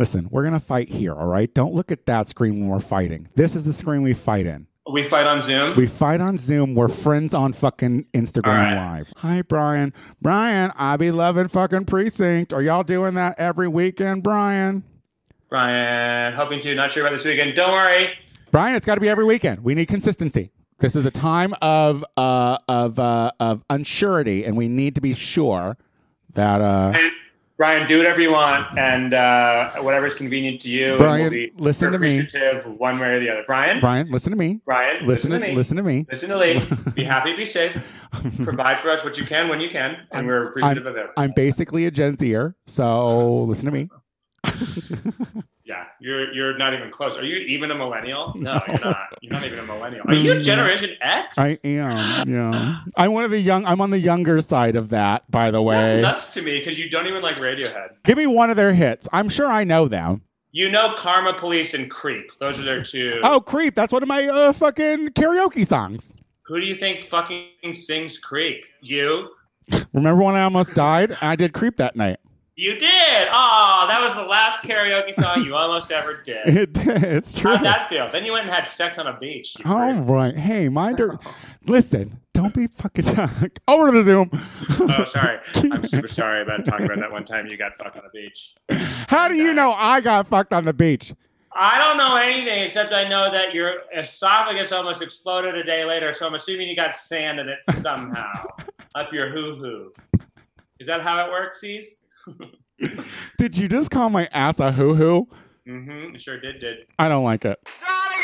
Listen, we're gonna fight here, all right? Don't look at that screen when we're fighting. This is the screen we fight in. We fight on Zoom. We fight on Zoom. We're friends on fucking Instagram right. Live. Hi, Brian. Brian, I be loving fucking precinct. Are y'all doing that every weekend, Brian? Brian, hoping to. Not sure about this weekend. Don't worry. Brian, it's got to be every weekend. We need consistency. This is a time of uh, of uh, of unsurety, and we need to be sure that uh, And Brian, do whatever you want, and uh, whatever's convenient to you. and Brian, we'll be listen to me. One way or the other. Brian, Brian, listen to me. Brian, Listen, listen, to, to me. listen to me. Listen to Lee. Be happy, be safe. Provide for us what you can when you can, and we're appreciative of it. I'm basically a Gen Zer, so listen to me. Yeah, you're you're not even close. Are you even a millennial? No, you're not. You're not even a millennial. Are you Generation X? I am. Yeah, I'm one of the young. I'm on the younger side of that, by the way. That's nuts to me because you don't even like Radiohead. Give me one of their hits. I'm sure I know them. You know Karma Police and Creep. Those are their two. Oh, Creep. That's one of my uh, fucking karaoke songs. Who do you think fucking sings Creep? You? Remember when I almost died? I did Creep that night. You did. Oh, that was the last karaoke song you almost ever did. It, it's true. How'd that feel? Then you went and had sex on a beach. All freak. right. Hey, mind her. Listen, don't be fucking over to the Zoom. Oh, sorry. I'm super sorry about talking about that one time you got fucked on a beach. How do you know I got fucked on the beach? I don't know anything except I know that your esophagus almost exploded a day later, so I'm assuming you got sand in it somehow up your hoo hoo. Is that how it works, C's? Did you just call my ass a hoo hoo? Mm-hmm. Sure did, did. I don't like it. Darling,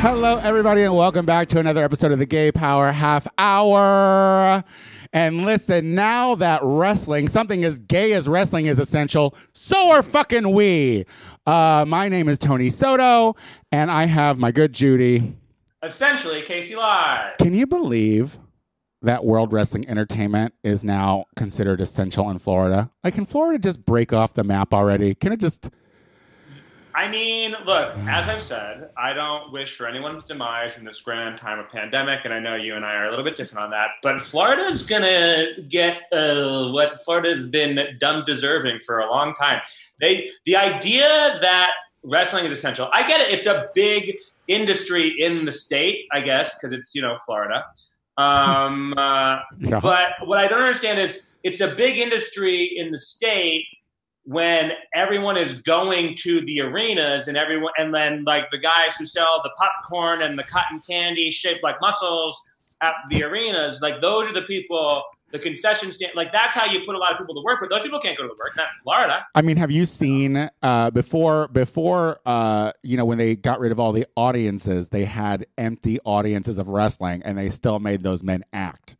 Hello, everybody, and welcome back to another episode of the Gay Power Half Hour. And listen, now that wrestling, something as gay as wrestling is essential, so are fucking we. Uh, my name is Tony Soto, and I have my good Judy. Essentially, Casey Live. Can you believe that World Wrestling Entertainment is now considered essential in Florida? Like, can Florida just break off the map already? Can it just. I mean, look, as I've said, I don't wish for anyone's demise in this grand time of pandemic, and I know you and I are a little bit different on that. But Florida's gonna get uh, what Florida's been dumb deserving for a long time. They, the idea that wrestling is essential. I get it; it's a big industry in the state, I guess, because it's you know Florida. Um, uh, Yeah. but what I don't understand is it's a big industry in the state when everyone is going to the arenas and everyone and then like the guys who sell the popcorn and the cotton candy shaped like mussels at the arenas like those are the people the concession stand like that's how you put a lot of people to work but those people can't go to work not florida I mean, have you seen uh, before? Before uh, you know, when they got rid of all the audiences, they had empty audiences of wrestling, and they still made those men act.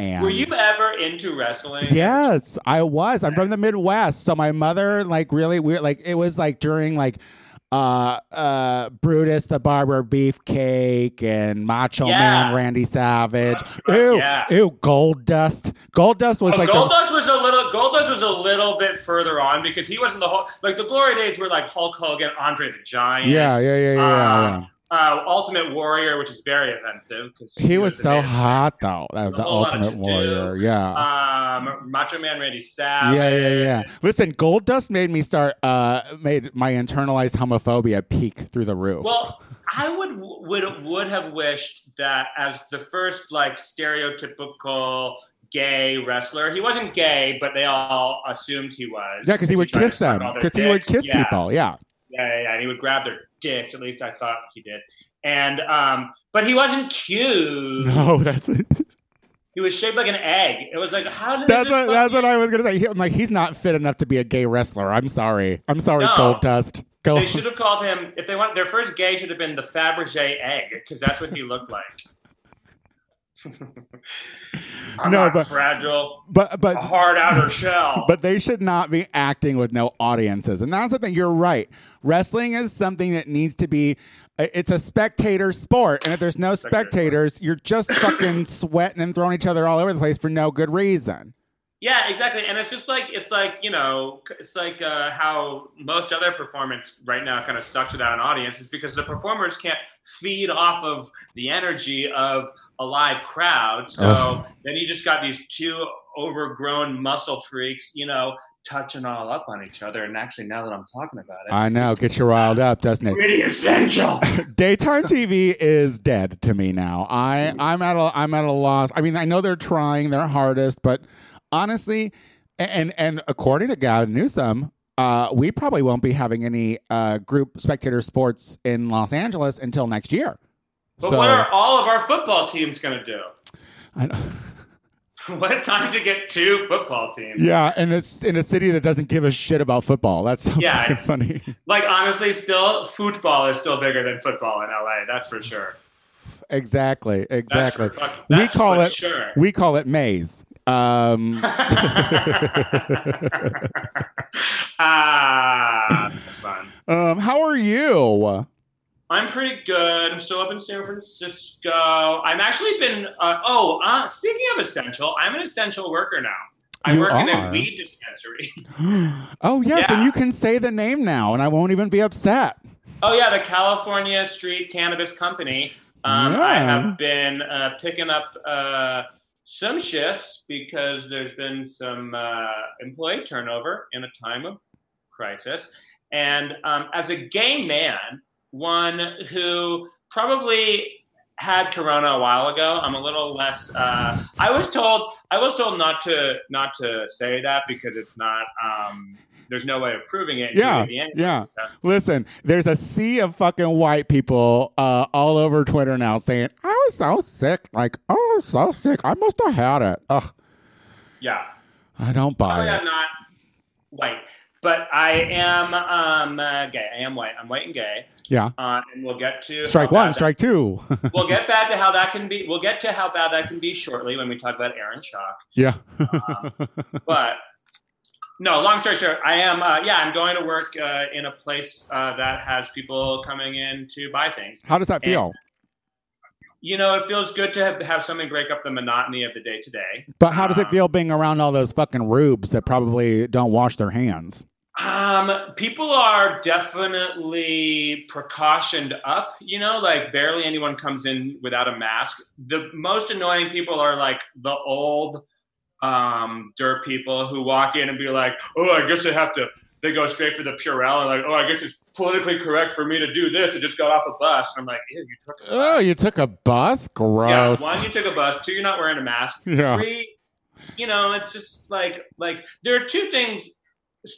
And were you ever into wrestling Yes, I was. I'm from the Midwest, so my mother like really weird. Like it was like during like uh uh Brutus the Barber Beefcake and Macho Yeah. Man Randy Savage. Ew, yeah. ew, Goldust. Gold Dust was Oh, like the- Goldust was a little Goldust was a little bit further on because he wasn't the whole like the glory days were like Hulk Hogan, Andre the Giant, yeah, yeah, yeah, yeah, Uh, yeah. Uh, Ultimate Warrior, which is very offensive because He was the so man- hot though. That was the Ultimate to do. Warrior. Yeah. Um, Macho Man Randy Savage. yeah, yeah, yeah. Listen, Goldust made me start. Uh, made my internalized homophobia peak through the roof. Well, I would would would have wished that as the first like stereotypical gay wrestler, he wasn't gay, but they all assumed he was. yeah, because he would kiss them. Because he would kiss Yeah. people. Yeah. He would grab their dicks. At least I thought he did. And um, but he wasn't cute. No, that's it. He was shaped like an egg. It was like, how did That's this what that's what I was gonna say. He- I'm like, he's not fit enough to be a gay wrestler. I'm sorry. I'm sorry, No. Goldust. Go. They should have called him if they want. Their first gay should have been the Fabergé egg because that's what he looked like. I'm No, not but- fragile, But a but hard outer shell. but they should not be acting with no audiences. And that's the thing. You're right. Wrestling is something that needs to be. Uh, it's a spectator sport, and if there's no spectators, you're just fucking sweating and throwing each other all over the place for no good reason. Yeah, exactly. And it's just like it's like you know, it's like uh, how most other performance right now kind of sucks without an audience is because the performers can't feed off of the energy of a live crowd. So Ugh. then you just got these two overgrown muscle freaks, you know, touching all up on each other. And actually, now that I'm talking about it, I know, gets you riled up, doesn't it? pretty essential. Daytime TV is dead to me now. I I'm at a I'm at a loss. I mean, I know they're trying their hardest, but honestly, and and according to Gavin Newsom, uh, we probably won't be having any uh, group spectator sports in Los Angeles until next year. But So- what are all of our football teams going to do? I know. What a time to get two football teams. yeah, and it's in a city that doesn't give a shit about football. That's so Yeah. fucking funny. Like honestly, still football is still bigger than football in LA. That's for sure. exactly, exactly. for We call it- sure. We call it maze. Um, ah, that's fun. um, how are you? I'm pretty good. I'm still up in San Francisco. I'm actually been. Uh, oh, uh, speaking of essential, I'm an essential worker now. I You work in a weed dispensary. oh yes, and you can say the name now, and I won't even be upset. Oh yeah, the California Street Cannabis Company. Um, I have been uh, picking up uh, some shifts because there's been some uh, employee turnover in a time of crisis, and um, as a gay man, one who probably had corona a while ago, I'm a little less. Uh, I was told I was told not to not to say that because it's not. Um, there's no way of proving it. Yeah, the yeah. Listen, there's a sea of fucking white people uh, all over Twitter now saying, "I was so sick, like, oh, so sick. I must have had it." Ugh, Yeah. I don't buy Oh, it. I'm not white, but I am um, uh, gay. I am white. I'm white and gay. Yeah. Uh, and we'll get to Strike one, strike two. We'll get back to how that can be. We'll get to how bad that can be shortly when we talk about Aaron Schock. yeah. But no, long story short, I am. Uh, yeah, I'm going to work uh, in a place uh, that has people coming in to buy things. How does that feel? You know, it feels good to have, have something break up the monotony of the day to day. But how does it uh, feel being around all those fucking rubes that probably don't wash their hands? Um, people are definitely precautioned up, you know, like barely anyone comes in without a mask. The most annoying people are like the old um dirt people who walk in and be like, Oh, I guess I have to they go straight for the Purell and like, oh, I guess it's politically correct for me to do this. I just got off a bus. And I'm like, you took a bus. Oh, you took a bus? yeah, Gross. one, you took a bus. Two, you're not wearing a mask. Yeah. Three, you know, it's just like like there are two things.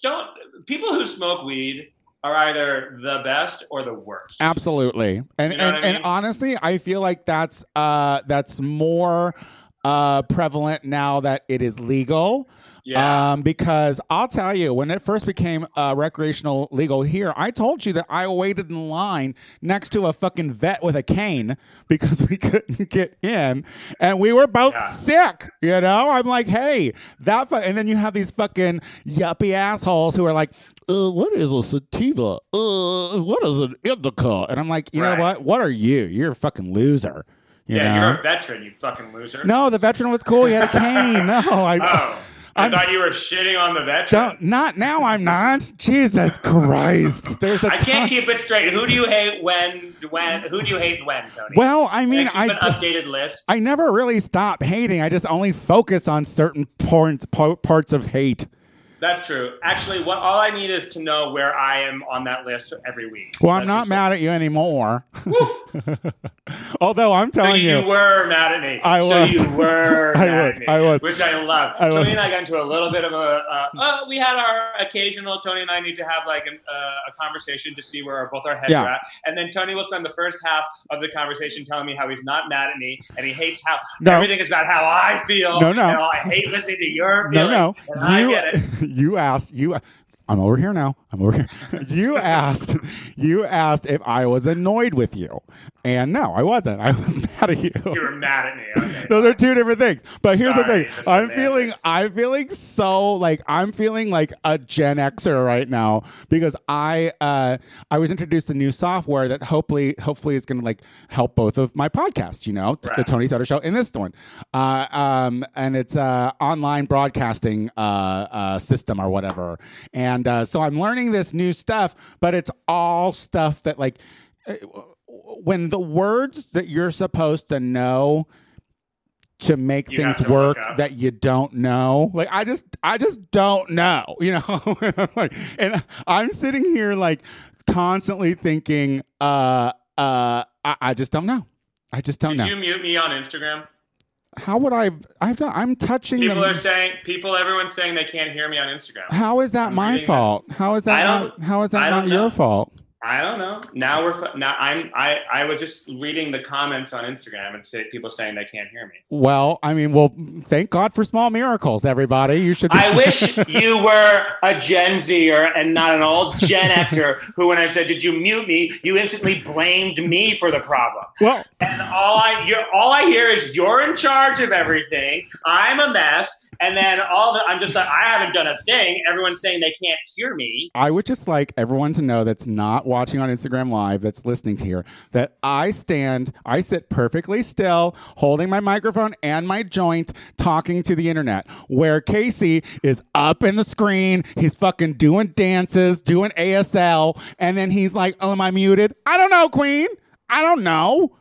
Don't people who smoke weed are either the best or the worst. Absolutely. And You know and, I and honestly, I feel like that's uh that's more uh prevalent now that it is legal. Yeah. Um, because I'll tell you, when it first became uh, recreational legal here, I told you that I waited in line next to a fucking vet with a cane because we couldn't get in, and we were both Yeah. sick. You know, I'm like, hey, that. Fu-. And then you have these fucking yuppie assholes who are like, uh, what is a sativa? Uh, what is an indica? And I'm like, you know what? What are you? You're a fucking loser. You yeah, know? you're a veteran, you fucking loser. no, the veteran was cool. He had a cane. No, I. Oh, I I'm- thought you were shitting on the veteran. Don't not now. I'm not. Jesus Christ. There's a I can't ton- keep it straight. Who do you hate when? When? Who do you hate when, Tony? Well, I mean, I an updated list. I never really stop hating. I just only focus on certain parts po- parts of hate. That's true. Actually, what all I need is to know where I am on that list every week. Well, I'm That's not mad at you anymore. Woof. Although I'm So telling you, you, were mad at me. I So was. you were I mad was. at me, I was. which I love. I was. Tony and I got into a little bit of a. Uh, uh, we had our occasional. Tony and I need to have like an, uh, a conversation to see where our, both our heads Yeah. are at, and then Tony will spend the first half of the conversation telling me how he's not mad at me and he hates how No. everything is about how I feel. No, no. I hate listening to your no, feelings. no, And I you get it. you asked you. I'm over here now. I'm over here. you asked, you asked if I was annoyed with you, and no, I wasn't. I was mad at you. You were mad at me. Okay. Those are two different things. But here's the thing: I'm feeling. I'm feeling so like I'm feeling like a Gen Xer right now because I, uh, I was introduced to new software that hopefully, hopefully is going to like help both of my podcasts. You know, the Tony Soto Show and this one, uh, um, and it's uh, online broadcasting uh, uh, system or whatever. And uh, so I'm learning this new stuff, but it's all stuff that like uh, when the words that you're supposed to know to make You things to work that you don't know like i just i just don't know you know? Like, and i'm sitting here like constantly thinking uh uh i, I just don't know. I just don't Did know. Did you mute me on Instagram? How would i i've done i'm touching People them. are saying, people, everyone's saying they can't hear me on Instagram. how is that I'm my fault? How is that not how is that not don't your fault I don't know. Now we're now I'm I I was just reading the comments on Instagram and say people saying they can't hear me. well i mean well thank god for small miracles everybody you should be- I wish you were a Gen Zer and not an old Gen Xer who, when I said, "Did you mute me?" you instantly blamed me for the problem. well And all I you're, all I hear is you're in charge of everything. I'm a mess, and then all the I'm just like I haven't done a thing. Everyone's saying they can't hear me. I would just like everyone to know that's not watching on Instagram Live, that's listening to here, that I stand, I sit perfectly still, holding my microphone and my joint, talking to the internet. Where Casey is up in the screen, he's fucking doing dances, doing ASL, and then he's like, "Oh, am I muted? I don't know, Queen. I don't know."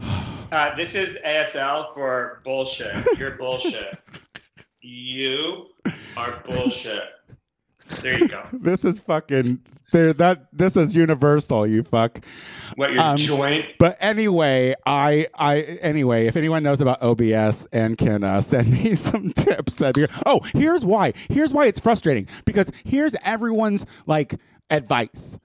Uh, this is ASL for bullshit. You're bullshit. You are bullshit. There you go. This is fucking there. That this is universal. You fuck. What your Um, joint? But anyway, I I anyway, if anyone knows about OBS and can uh, send me some tips, that'd be, oh, here's why. Here's why it's frustrating because here's everyone's like advice.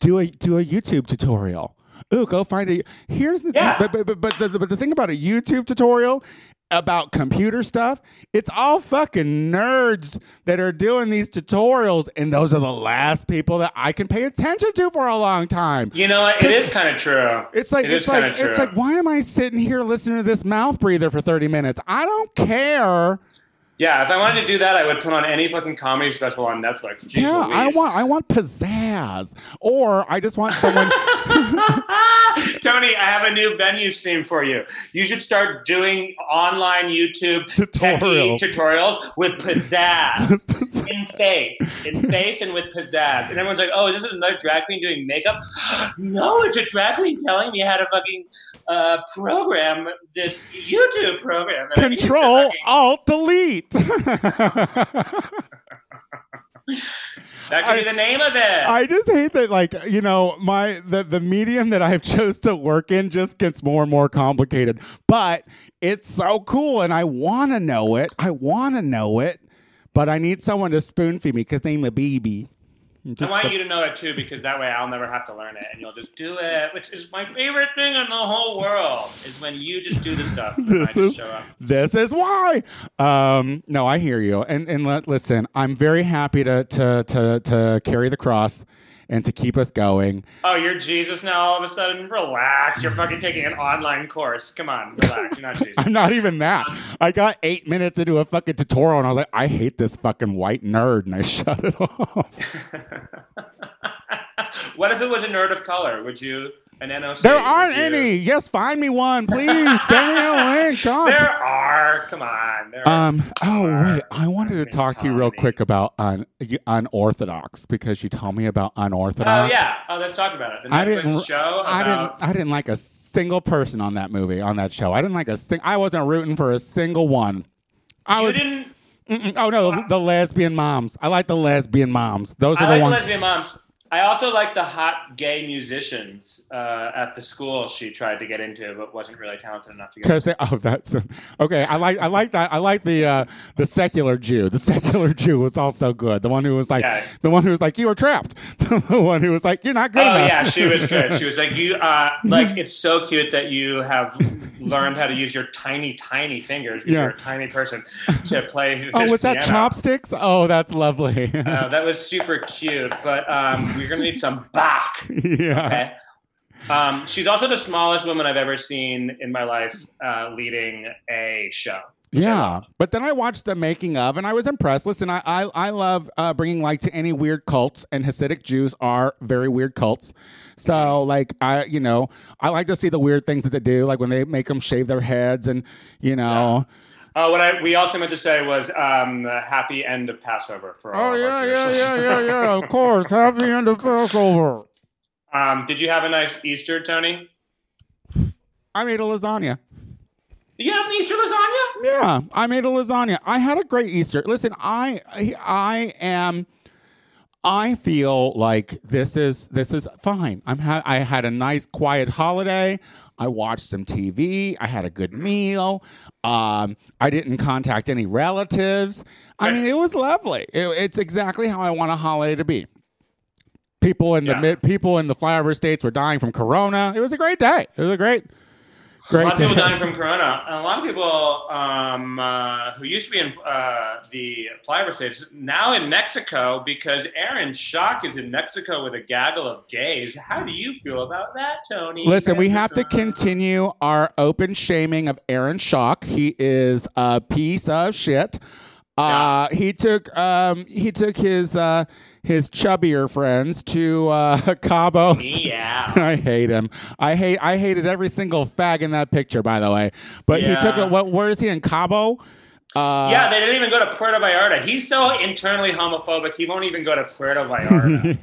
Do a do a YouTube tutorial. Ooh, go find a. Here's the Yeah. but but but but the, but the thing about a YouTube tutorial about computer stuff, it's all fucking nerds that are doing these tutorials, and those are the last people that I can pay attention to for a long time. You know? It is kind of true. It's like It it's like it's like why am I sitting here listening to this mouth breather for 30 minutes? I don't care. Yeah, if I wanted to do that, I would put on any fucking comedy special on Netflix. Jeez yeah, I want I want pizzazz. Or I just want someone Tony, I have a new venue stream for you. You should start doing online YouTube Tutorials. tutorials with pizzazz in face, in face, and with pizzazz. And everyone's like, "Oh, is this another drag queen doing makeup?" no, it's a drag queen telling me how to fucking uh, program this YouTube program. that I need to Control Alt Delete. That could be the name of it. I just hate that, like you know, my the the medium that I've chose to work in just gets more and more complicated. But it's so cool, and I want to know it. I want to know it, but I need someone to spoon feed me because I'm a baby. I want you to know it too, because that way I'll never have to learn it, and you'll just do it, which is my favorite thing in the whole world. Is when you just do the stuff. And This I just is- show up. This is why. Um, no, I hear you, and and let, listen, I'm very happy to to to to carry the cross and to keep us going. Oh, you're Jesus now. All of a sudden, relax. You're fucking taking an online course. Come on, relax. You're not Jesus. I'm not even that. Um, I got eight minutes into a fucking tutorial, and I was like, I hate this fucking white nerd, and I shut it off. what if it was a nerd of color? Would you an NOC? There aren't any. Yes, find me one, please. Send me a link. God. There are. Come on. There are. Um. Oh wait, I wanted to talk to you real quick about un, unorthodox because you told me about unorthodox. Oh yeah. Oh, let's talk about it. The Netflix I didn't. show I didn't. I didn't like a single person on that movie on that show. I didn't like a sing. I wasn't rooting for a single one. I you was. didn't. Oh no, the, the lesbian moms. I like the lesbian moms. Those are I the like ones. lesbian moms. I also like the hot gay musicians uh, at the school she tried to get into, but wasn't really talented enough to get. Because oh that's okay. I like I like that. I like the uh, the secular Jew. The secular Jew was also good. The one who was like Yeah. the one who was like you were trapped. the one who was like you're not good Oh enough. yeah, she was good. She was like, "You, uh, like, it's so cute that you have learned how to use your tiny, tiny fingers. Yeah. You're a tiny person to play." oh, was that piano." chopsticks? Oh, that's lovely. Uh, that was super cute, but um, we're gonna need some back. yeah. Okay. Um, she's also the smallest woman I've ever seen in my life uh, leading a show. Yeah, but then I watched the making of, and I was impressed. Listen, I I, I love uh, bringing light to any weird cults, and Hasidic Jews are very weird cults. So, like, I you know, I like to see the weird things that they do, like when they make them shave their heads, and you know, Uh, what I we also meant to say was um, the happy end of Passover for all oh of yeah, our yeah, Jewish yeah, yeah, yeah, of course, happy end of Passover. Um, did you have a nice Easter, Tony? I made a lasagna. Did you have an Easter lasagna? Yeah, I made a lasagna. I had a great Easter. Listen, I I am I feel like this is this is fine. I'm ha- I had a nice quiet holiday. I watched some TV. I had a good meal. Um, I didn't contact any relatives. I mean, it was lovely. It- it's exactly how I want a holiday to be. People in the Yeah. mid, people in the flyover states were dying from corona. It was a great day. It was a great, great a lot of people dying from corona. And a lot of people um, uh, who used to be in uh, the flyover states now in Mexico because Aaron Schock is in Mexico with a gaggle of gays. How do you feel about that, Tony? Listen, we have to continue our open shaming of Aaron Schock. He is a piece of shit. Uh, he took um, he took his uh, his chubbier friends to uh, Cabo. Yeah. I hate him. I hate I hated every single fag in that picture, by the way. But he took Yeah. it. What? Where is he in Cabo? Uh, yeah, they didn't even go to Puerto Vallarta. He's so internally homophobic, he won't even go to Puerto Vallarta.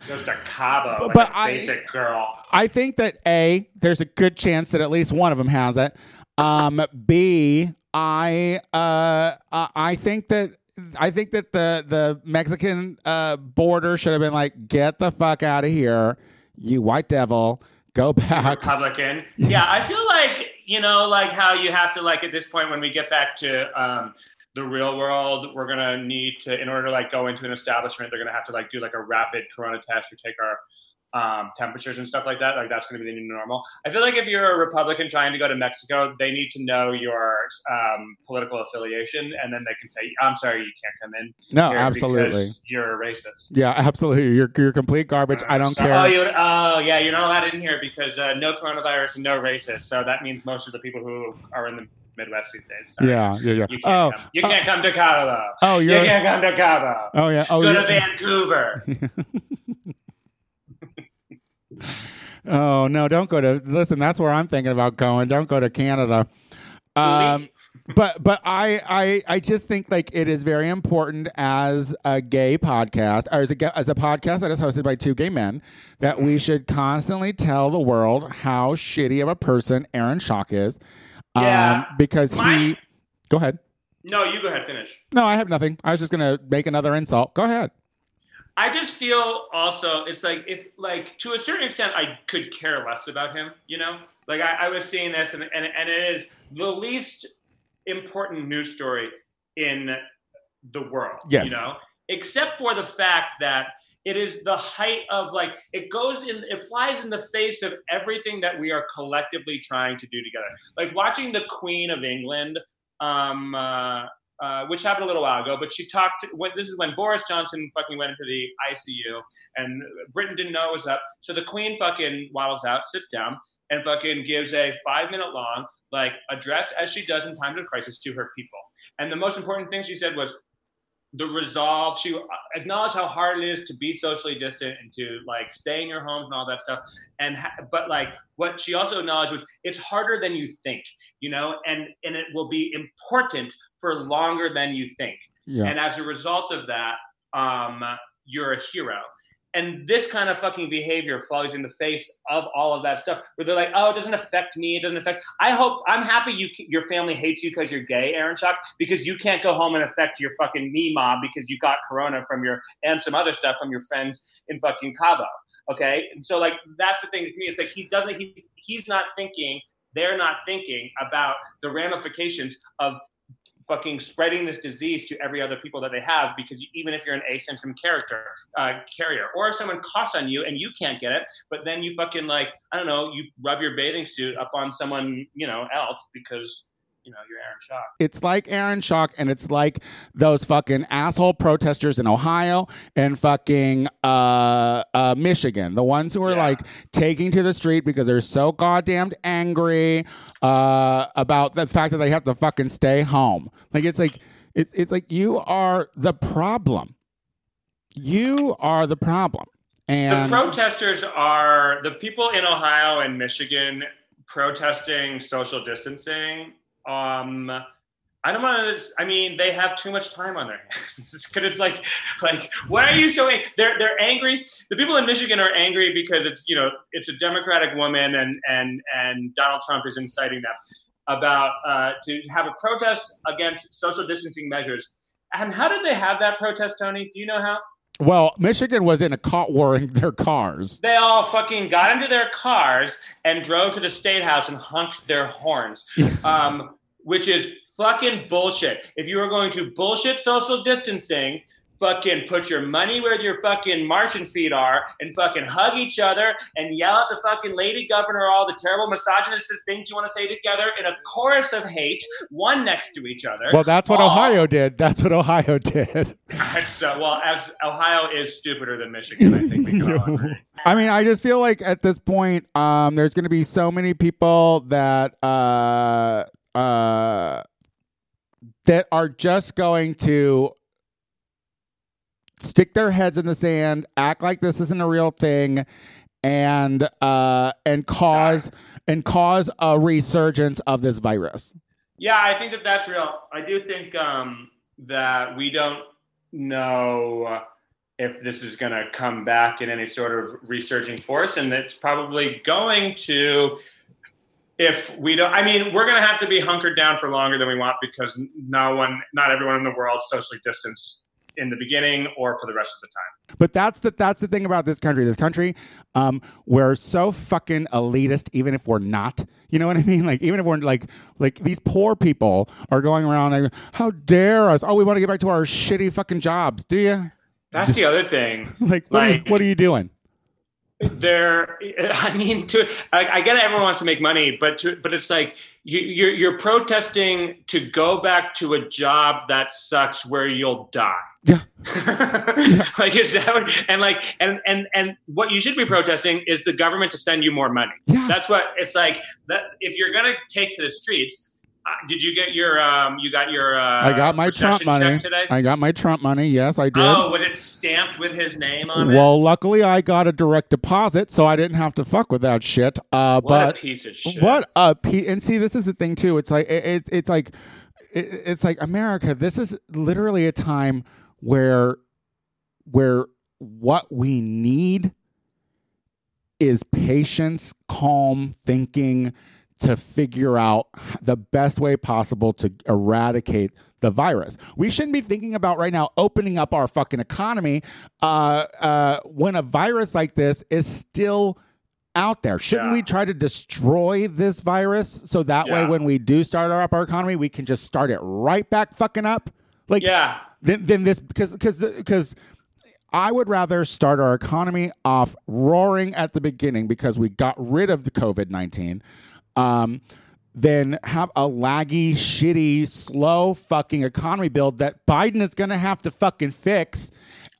Goes to Cabo, like But I- basic girl. I think that A, there's a good chance that at least one of them has it. Um, B, I uh, I think that I think that the the Mexican uh, border should have been like, get the fuck out of here, you white devil, go back. Republican. Yeah, I feel like you know, like how you have to like at this point when we get back to um, the real world, we're gonna need to in order to like go into an establishment, they're gonna have to like do like a rapid corona test or take our um, temperatures and stuff like that. Like that's gonna be the new normal. I feel like if you're a Republican trying to go to Mexico, they need to know your um, political affiliation, and then they can say, "I'm sorry, you can't come in." No, absolutely. you're a racist. Yeah, absolutely. You're you're complete garbage. I don't So- care. Oh, you, oh, yeah, you're not allowed in here because uh, no coronavirus and no racist. So that means most of the people who are in the Midwest these days. Sorry. yeah, yeah, yeah. You can't, Oh, come. You can't come to Cabo. oh, You can't come to Cabo. Oh yeah. Oh, Go to Vancouver. Oh no, don't go to listen, that's where I'm thinking about going. Don't go to Canada. Um but but I I I just think like it is very important as a gay podcast or as a as a podcast that is hosted by two gay men that we should constantly tell the world how shitty of a person Aaron Schock is. Um Yeah. because he Go ahead. no, you go ahead. Finish. No, I have nothing. I was just going to make another insult. Go ahead. I just feel also it's like if like to a certain extent I could care less about him, you know? Like I, I was seeing this and, and and it is the least important news story in the world. Yes. You know? Except for the fact that it is the height of like it goes in it flies in the face of everything that we are collectively trying to do together. Like watching the Queen of England um uh uh, which happened a little while ago, but she talked. When, this is when Boris Johnson fucking went into the ICU, and Britain didn't know it was up. So the Queen fucking waddles out, sits down, and fucking gives a five minute long like address as she does in times of crisis to her people. And the most important thing she said was the resolve. She acknowledged how hard it is to be socially distant and to like stay in your homes and all that stuff. And ha- but like what she also acknowledged was it's harder than you think, you know, and and it will be important for longer than you think. Yeah. And as a result of that, um, you're a hero. And this kind of fucking behavior flies in the face of all of that stuff where they're like oh it doesn't affect me. It doesn't affect i hope i'm happy you your family hates you because you're gay aaron Schock, because you can't go home and affect your fucking me mob because you got corona from your and some other stuff from your friends in fucking cabo okay? And so like that's the thing to me. It's like he doesn't he's he's not thinking they're not thinking about the ramifications of fucking spreading this disease to every other people that they have because even if you're an asymptom character uh, carrier or if someone coughs on you and you can't get it but then you fucking like i don't know you rub your bathing suit up on someone you know else because you know you're aaron Schock. It's like Aaron Schock, and it's like those fucking asshole protesters in Ohio and fucking uh, uh, Michigan. The ones who are Yeah. like taking to the street because they're so goddamn angry uh, about the fact that they have to fucking stay home. Like it's like it's it's like you are the problem. You are the problem. And the protesters are the people in ohio and michigan protesting social distancing um I don't want to. I mean, they have too much time on their hands because it's like, like, why are you so? ang- They're they're angry. The people in Michigan are angry because it's you know it's a Democratic woman and and and Donald Trump is inciting them about uh, to have a protest against social distancing measures. And how did they have that protest, Tony? Do you know how? well, Michigan was in a caught war in their cars. They all fucking got into their cars and drove to the state house and honked their horns, um, which is fucking bullshit. If you are going to bullshit social distancing, fucking put your money where your fucking Martian feet are and fucking hug each other and yell at the fucking lady governor all the terrible misogynistic things you want to say together in a chorus of hate, one next to each other. Well, that's what All- Ohio did. That's what Ohio did. so, well, as Ohio is stupider than Michigan, I think we can. I mean, I just feel like at this point, um, there's going to be so many people that uh, uh, that are just going to stick their heads in the sand, act like this isn't a real thing, and uh, and cause and cause a resurgence of this virus. Yeah, I think that that's real. I do think um, that we don't know if this is going to come back in any sort of resurging force, and it's probably going to. If we don't, I mean, we're going to have to be hunkered down for longer than we want because no one, not everyone in the world, socially distanced in the beginning or for the rest of the time. But that's the that's the thing about this country. This country, um, we're so fucking elitist, even if we're not. You know what I mean? Like even if we're like like these poor people are going around like, how dare us? Oh, we want to get back to our shitty fucking jobs. Do you? That's the other thing. Like what, are, Like- what are you doing? There i mean to I, I get it everyone wants to make money but to, but it's like you, you're you're protesting to go back to a job that sucks where you'll die Yeah. like is that what, and like and and and what you should be protesting is the government to send you more money Yeah. that's what it's like that if you're gonna take to the streets uh, did you get your um you got your uh I got my Trump money. today I got my Trump money. Yes, I did. oh was it stamped with his name on it well, luckily I got a direct deposit, so I didn't have to fuck with that shit. Uh, what but a piece of shit What a pe- and see, this is the thing too. It's like it, it, it's like it, it's like America. This is literally a time where where what we need is patience, calm thinking to figure out the best way possible to eradicate the virus. We shouldn't be thinking about right now opening up our fucking economy uh, uh, when a virus like this is still out there. Shouldn't Yeah. we try to destroy this virus so that way when we do start our up our economy, we can just start it right back fucking up? Like yeah then then this because because because I would rather start our economy off roaring at the beginning because we got rid of the COVID nineteen, um, than have a laggy, shitty, slow fucking economy build that Biden is going to have to fucking fix.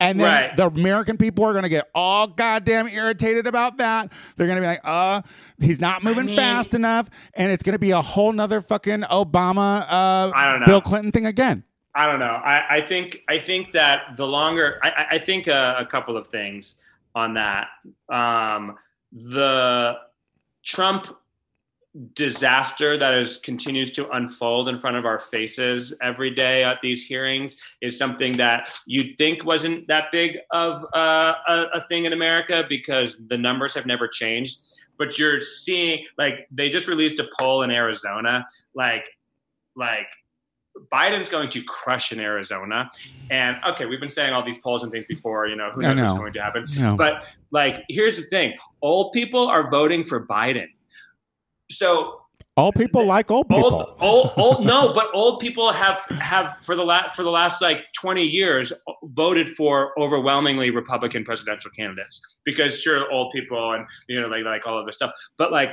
And then Right. the American people are going to get all goddamn irritated about that. They're going to be like, uh, he's not moving mean- fast enough. And it's going to be a whole nother fucking Obama, uh, I don't know. Bill Clinton thing again. I don't know. I, I think I think that the longer I, I- I think a, a couple of things on that. Um, the Trump disaster that is continues to unfold in front of our faces every day at these hearings is something that you'd think wasn't that big of uh, a, a thing in America because the numbers have never changed. But you're seeing like they just released a poll in Arizona, like like Biden's going to crush in Arizona. And okay, we've been saying all these polls and things before, you know, who knows what's going to happen. No. But like, here's the thing old people are voting for Biden. So All people like old old, people. old, old, no, but old people have have for the last for the last like 20 years voted for overwhelmingly Republican presidential candidates because sure, old people and you know like like all of this stuff, but like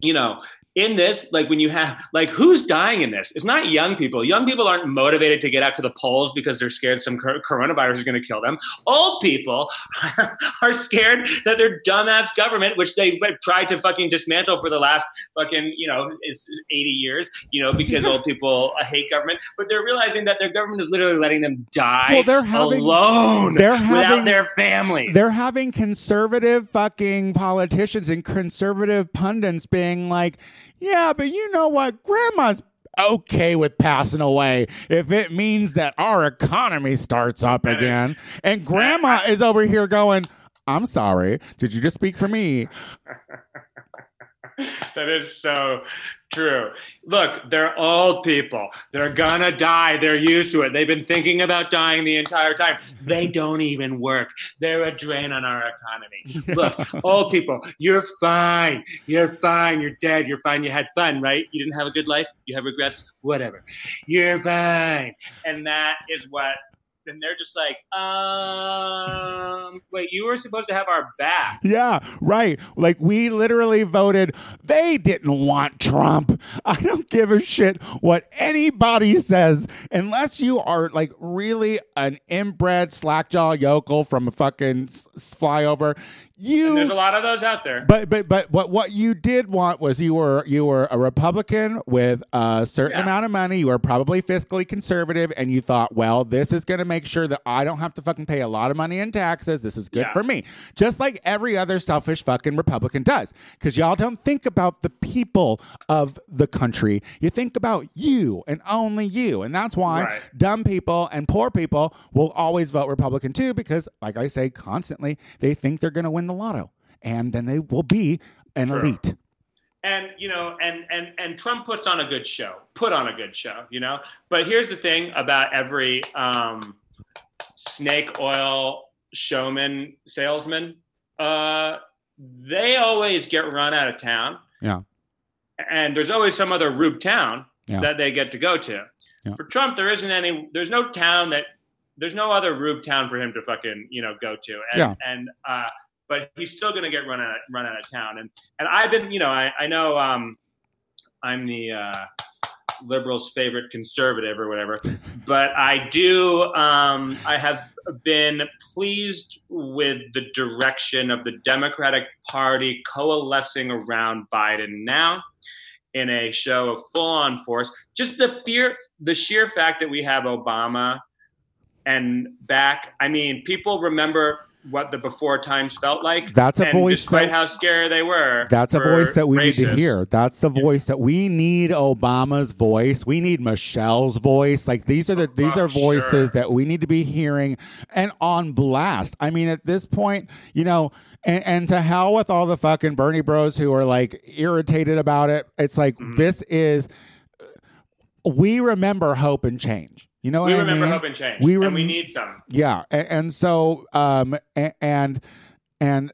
you know in this like when you have like who's dying in this? It's not young people. Young people aren't motivated to get out to the polls because they're scared some coronavirus is going to kill them. Old people are scared that their dumbass government which they've tried to fucking dismantle for the last fucking you know it's 80 years you know because old people uh, hate government but they're realizing that their government is literally letting them die Well, they're having- alone they're without having- their family. They're having conservative fucking politicians and conservative pundits being like, yeah, but you know what? Grandma's okay with passing away if it means that our economy starts up That is- again. and grandma is over here going, I'm sorry. Did you just speak for me? that is so true. Look, they're old people. They're gonna die. They're used to it. They've been thinking about dying the entire time. They don't even work. They're a drain on our economy. Look, old people, you're fine. You're fine. You're dead. You're fine. You had fun, right? You didn't have a good life. You have regrets. Whatever. You're fine. And that is what. And they're just like, um, wait, you were supposed to have our back. Yeah, right. Like we literally voted. They didn't want Trump. I don't give a shit what anybody says, unless you are like really an inbred slackjaw yokel from a fucking flyover. You And there's a lot of those out there. but but but what what you did want was you were you were a Republican with a certain Yeah. amount of money. You were probably fiscally conservative, and you thought, well, this is going to make sure that I don't have to fucking pay a lot of money in taxes. This is good Yeah. for me, just like every other selfish fucking Republican does. Because y'all don't think about the people of the country. You think about you and only you, and that's why Right. dumb people and poor people will always vote Republican too. Because, like I say constantly, they think they're going to win the lotto and then they will be an elite. and you know and and and trump puts on a good show put on a good show you know but here's the thing about every um snake oil showman salesman uh they always get run out of town Yeah. and there's always some other rube town Yeah. that they get to go to Yeah. for trump there isn't any there's no town that there's no other rube town for him to fucking you know go to and Yeah. and uh but he's still going to get run out run out of town. And and I've been you know I I know um I'm the uh liberals favorite conservative or whatever but I do um I have been pleased with the direction of the Democratic Party coalescing around Biden now in a show of full on force. Just the fear the sheer fact that we have Obama and back I mean people remember what the before times felt like That's a voice despite that- how scary they were That's a voice that we need to hear. That's the voice that we need Obama's voice. We need Michelle's voice. Like these are the Oh, these are voices sure. that we need to be hearing and on blast. I mean, at this point, you know, and, and to hell with all the fucking Bernie bros who are like irritated about it. It's like Mhm. this is we remember hope and change. You know what we I remember mean? hope and change We and we need some Yeah, and, and so um a- and and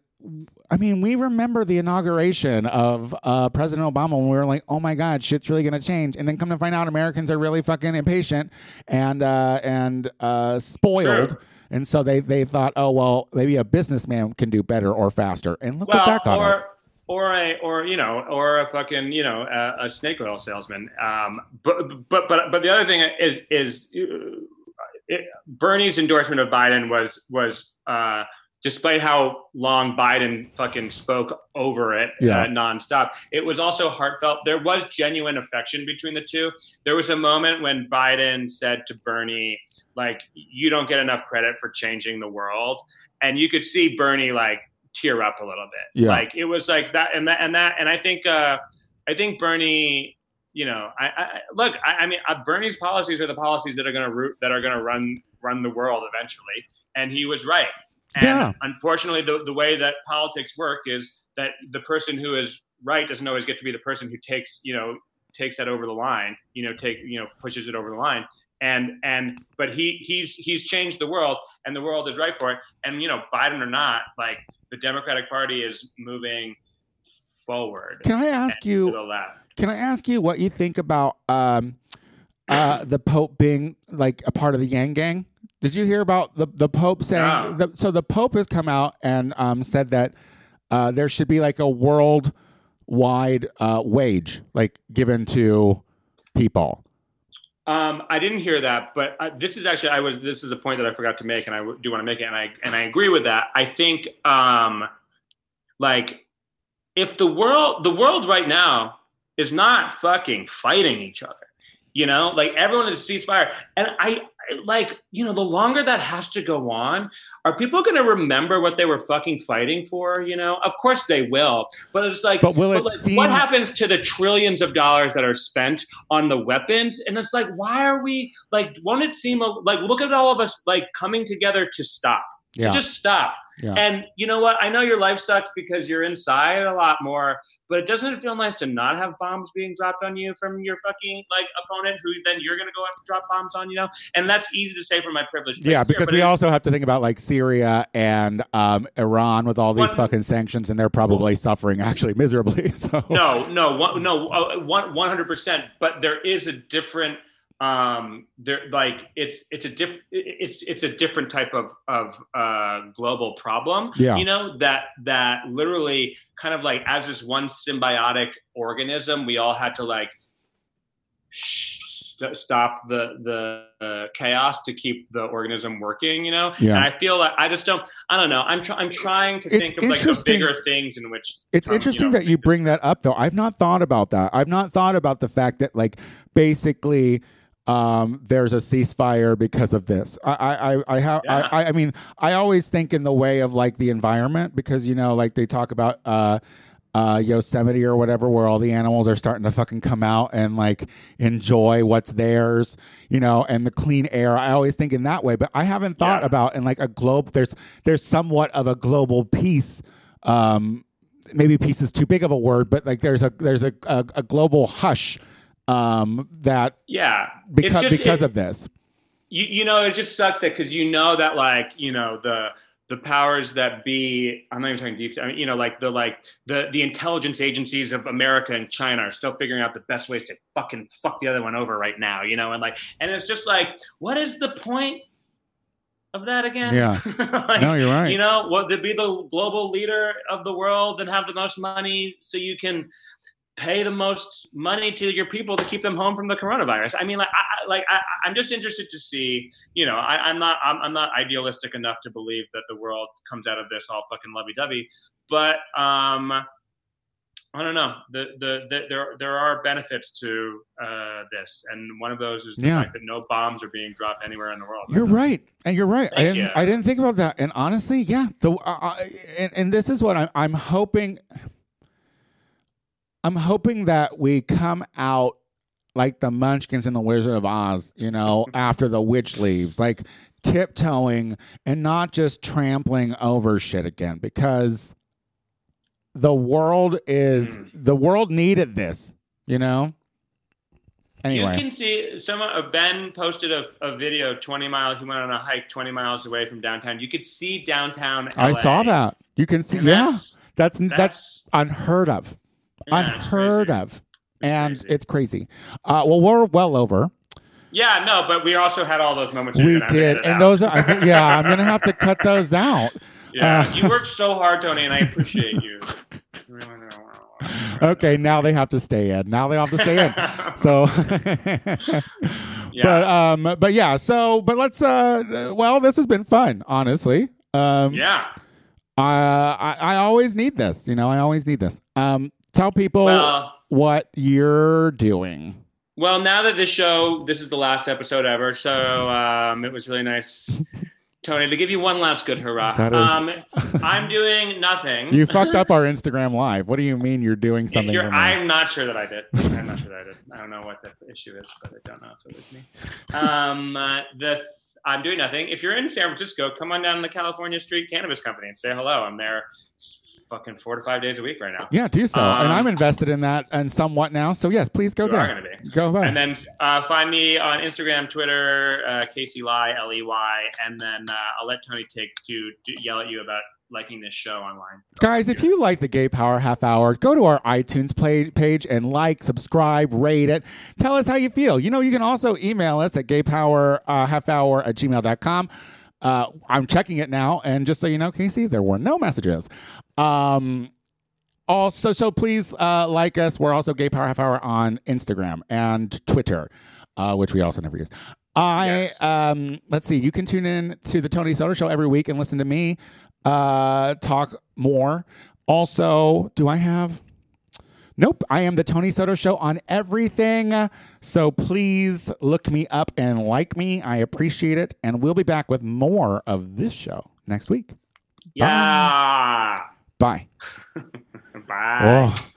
I mean, we remember the inauguration of uh, President Obama when we were like, "Oh my God, shit's really going to change," and then come to find out, Americans are really fucking impatient and uh, and uh, spoiled, True. and so they they thought, "Oh well, maybe a businessman can do better or faster," and look what well that got or us. Or a or you know or a fucking you know a, a snake oil salesman um but but but but the other thing is is uh, it, Bernie's endorsement of Biden was was uh despite how long Biden fucking spoke over it Yeah. uh, nonstop, it was also heartfelt. There was genuine affection between the two. There was a moment when Biden said to Bernie, like, you don't get enough credit for changing the world. And you could see Bernie like tear up a little bit. Yeah. Like it was like that and that and that and I think uh I think Bernie. You know, I, I look. I, I mean, uh, Bernie's policies are the policies that are going to root that are going to run run the world eventually, and he was right. And Yeah. unfortunately, the the way that politics work is that the person who is right doesn't always get to be the person who takes you know takes that over the line. You know, take you know pushes it over the line. And and but he he's he's changed the world, and the world is right for it. And you know, Biden or not, like the Democratic Party is moving forward Can I ask you? the left. Can I ask you what you think about um, uh, the Pope being like a part of the Yang Gang? Did you hear about the the Pope saying? No. The, so the Pope has come out and um, said that uh, there should be like a worldwide uh, wage like given to people. Um, I didn't hear that, but uh, this is actually I was this is a point that I forgot to make, and I do want to make it, and I and I agree with that. I think um, like if the world the world right now is not fucking fighting each other, you know, like everyone is ceasefire, and I I- like you know the longer that has to go on, are people going to remember what they were fucking fighting for? You know, of course they will, but it's like, But will it like, seem- what happens to the trillions of dollars that are spent on the weapons? And it's like, why are we like? Won't it seem like look at all of us like coming together to stop, Yeah, to just stop? Yeah. And you know what? I know your life sucks because you're inside a lot more, but it doesn't feel nice to not have bombs being dropped on you from your fucking like opponent, who then you're gonna go and drop bombs on, you know? And that's easy to say from my privilege. yeah, here, because we it- also have to think about like Syria and um, Iran with all these One- fucking sanctions, and they're probably suffering actually miserably. So no no one, no uh, one one hundred percent. But there is a different um there like it's it's a diff it's it's a different type of of uh global problem Yeah. you know that that literally kind of like as this one symbiotic organism we all had to like sh- st- stop the the uh, chaos to keep the organism working you know Yeah. and i feel like i just don't i don't know i'm try- i'm trying to It's think of like the bigger things in which It's um, interesting know, that you bring that up, though. I've not thought about that. I've not thought about the fact that, like, basically, um, there's a ceasefire because of this. I, I, I, I have, Yeah. I, I mean, I always think in the way of like the environment because you know, like they talk about, uh, uh, Yosemite or whatever, where all the animals are starting to fucking come out and like enjoy what's theirs, you know, and the clean air. I always think in that way, but I haven't thought Yeah. about in like a globe. There's there's somewhat of a global peace. Um, maybe peace is too big of a word, but like there's a there's a a, a global hush um, that yeah because just- because it- of this. you, you know it just sucks that because you know that like you know the the powers that be i'm not even talking deep I mean, you know like the like the the intelligence agencies of america and china are still figuring out the best ways to fucking fuck the other one over right now you know and like and it's just like what is the point of that again Yeah. Like, No, you're right. you know what to be the global leader of the world and have the most money so you can pay the most money to your people to keep them home from the coronavirus. I mean, like, I, like I, I'm just interested to see. You know, I, I'm not, I'm, I'm not idealistic enough to believe that the world comes out of this all fucking lovey-dovey. But um, I don't know. The, the, the there there are benefits to uh, this, and one of those is the Yeah. fact that no bombs are being dropped anywhere in the world. You're right, and you're right. I didn't you. I didn't think about that. And honestly, yeah, the uh, and, and this is what I'm I'm hoping. I'm hoping that we come out like the Munchkins in the Wizard of Oz, you know, after the witch leaves, like tiptoeing and not just trampling over shit again, because the world is Mm. the world needed this, you know. Anyway, You can see some uh, Ben posted a, a video 20 miles. He went on a hike 20 miles away from downtown. You could see downtown. I saw that. You can see, And yeah, that's, that's that's that's, unheard of. Yeah, unheard of. It's and crazy. it's crazy. Uh, well, we're well over. yeah, no, but we also had all those moments. We you're gonna have to did, and out. those. Are, think, yeah, I'm gonna have to cut those out. Yeah, uh, you worked so hard, Tony, and I appreciate you. Okay, now they have to stay in. Now they have to stay in. So, Yeah. but um, but yeah. So, but let's. Uh, well, this has been fun, honestly. Um, yeah. uh, I I always need this. You know, I always need this. Um, tell people Well, what you're doing. well, now that this show, this is the last episode ever, so um, it was really nice Tony, to give you one last good hurrah, is- um, I'm doing nothing. You fucked up our Instagram live. What do you mean you're doing something? you're. I'm not sure that I did. I'm not sure that I did. I don't know what the issue is, but I don't know if it was me. Um, uh, the I'm doing nothing. If you're in San Francisco, come on down to the California Street Cannabis Company and say hello. I'm there, fucking four to five days a week right now. yeah, do so. and Um, I'm invested in that and somewhat now. So yes, please go down. going to be. Go ahead. And then uh, find me on Instagram, Twitter, uh, Casey Ley, L E Y, and then uh, I'll let Tony take to, to yell at you about liking this show online. Guys, if you like the Gay Power Half Hour, go to our iTunes play, page and like, subscribe, rate it. Tell us how you feel. You know, you can also email us at gaypower uh, half hour at gmail.com. Uh, I'm checking it now. And just so you know, Casey, there were no messages. Um, also, so please uh, like us. We're also Gay Power Half Hour on Instagram and Twitter, uh, which we also never use. I Yes. um let's see. You can tune in to the Tony Soto Show every week and listen to me uh talk more. Also, do I have? Nope. I am the Tony Soto Show on everything. So please look me up and like me. I appreciate it. And we'll be back with more of this show next week. Yeah. Bye. Bye. Oh.